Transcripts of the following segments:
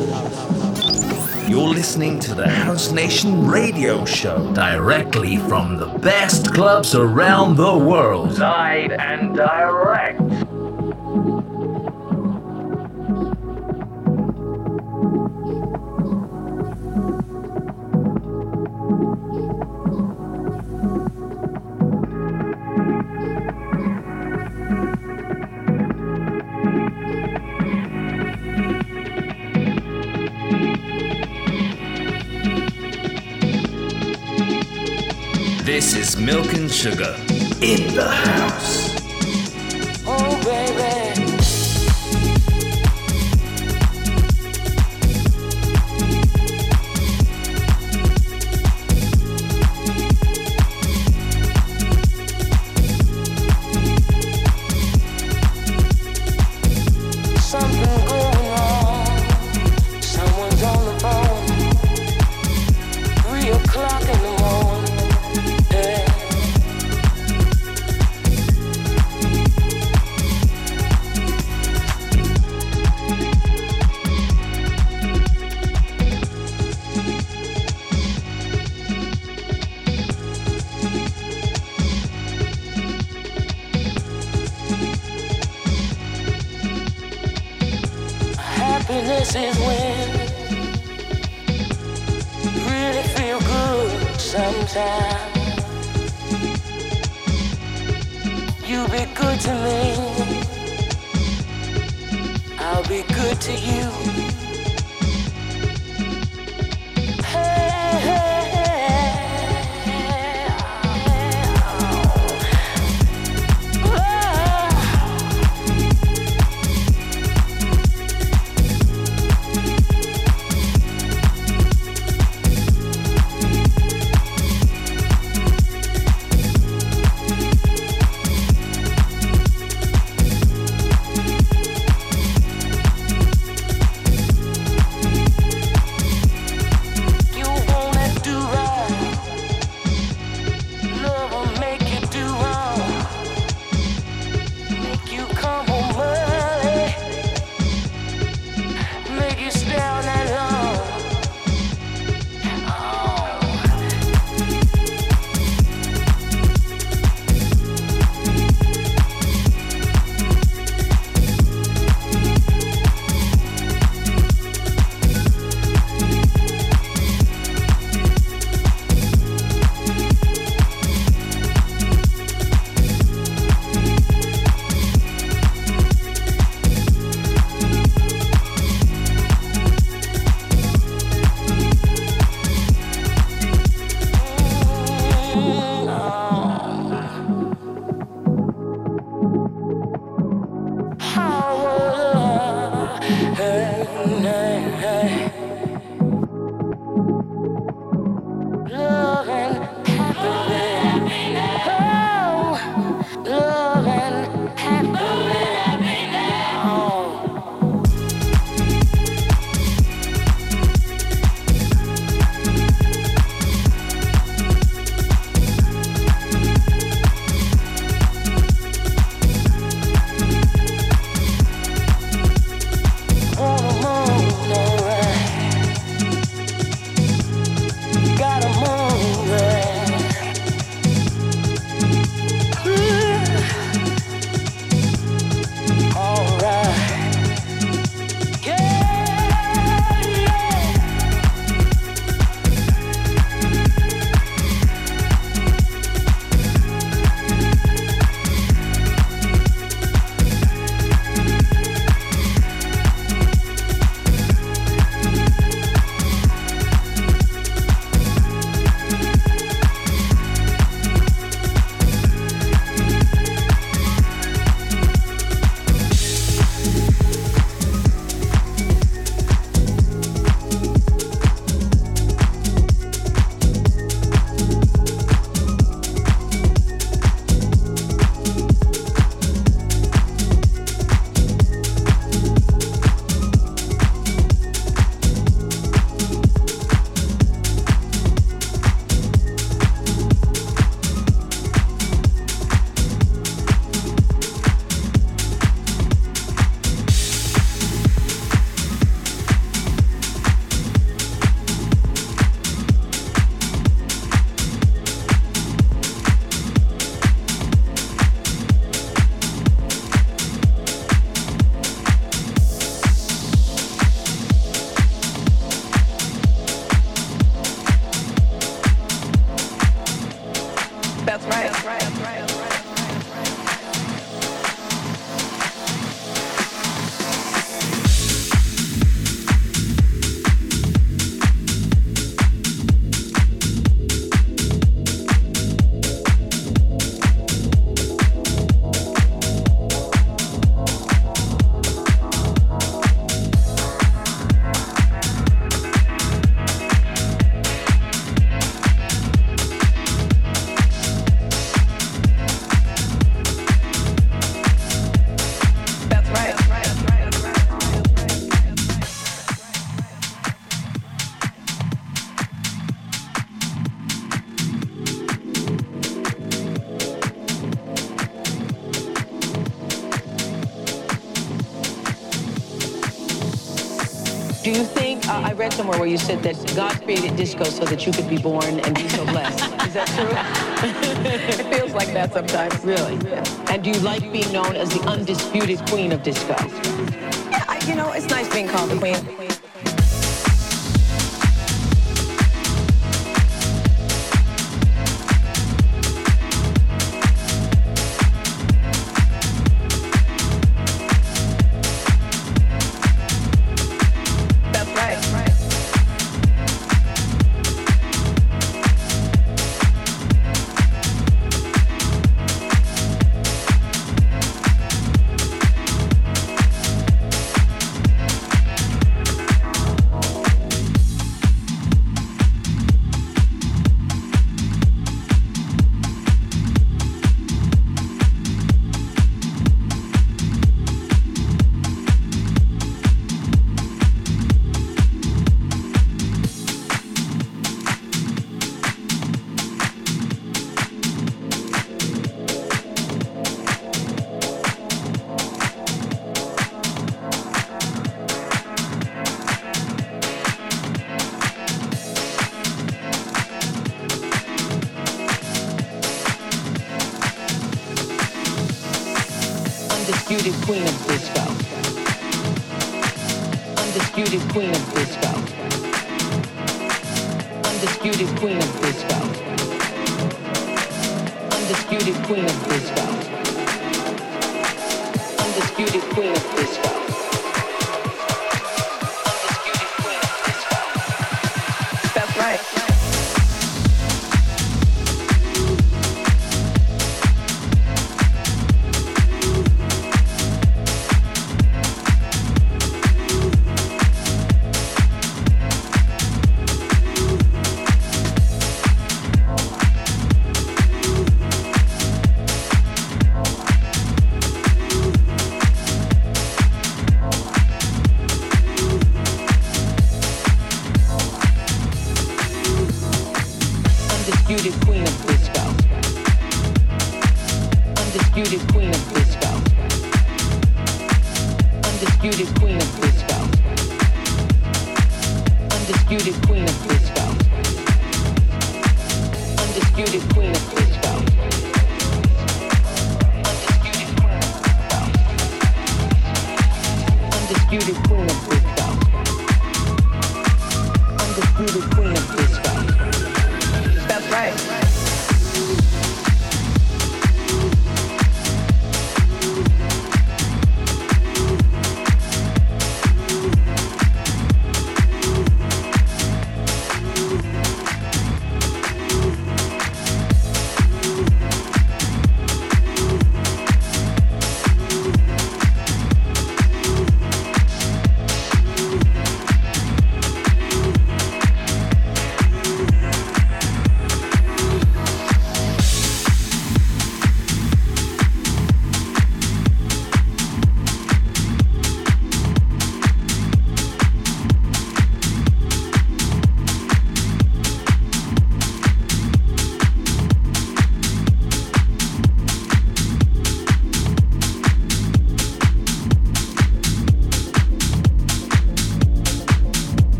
You're listening to the House Nation radio show directly from the best clubs around the world. Live and direct. This is Milk and Sugar in the house. Somewhere where you said that God created disco so that you could be born and be so blessed. Is that true? it feels like that sometimes. Really? Yeah. And do you like being known as the undisputed queen of disco? Yeah, I, you know, it's nice being called the queen. Undisputed queen of disco. Undisputed queen of disco. Undisputed queen of disco. Undisputed queen of disco. Undisputed queen of disco.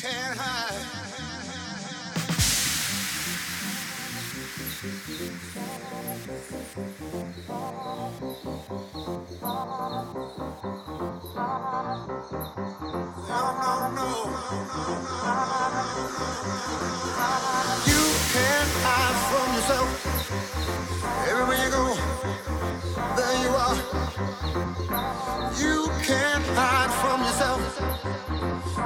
can't hide. No, no, no. You can't hide from yourself.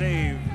Save.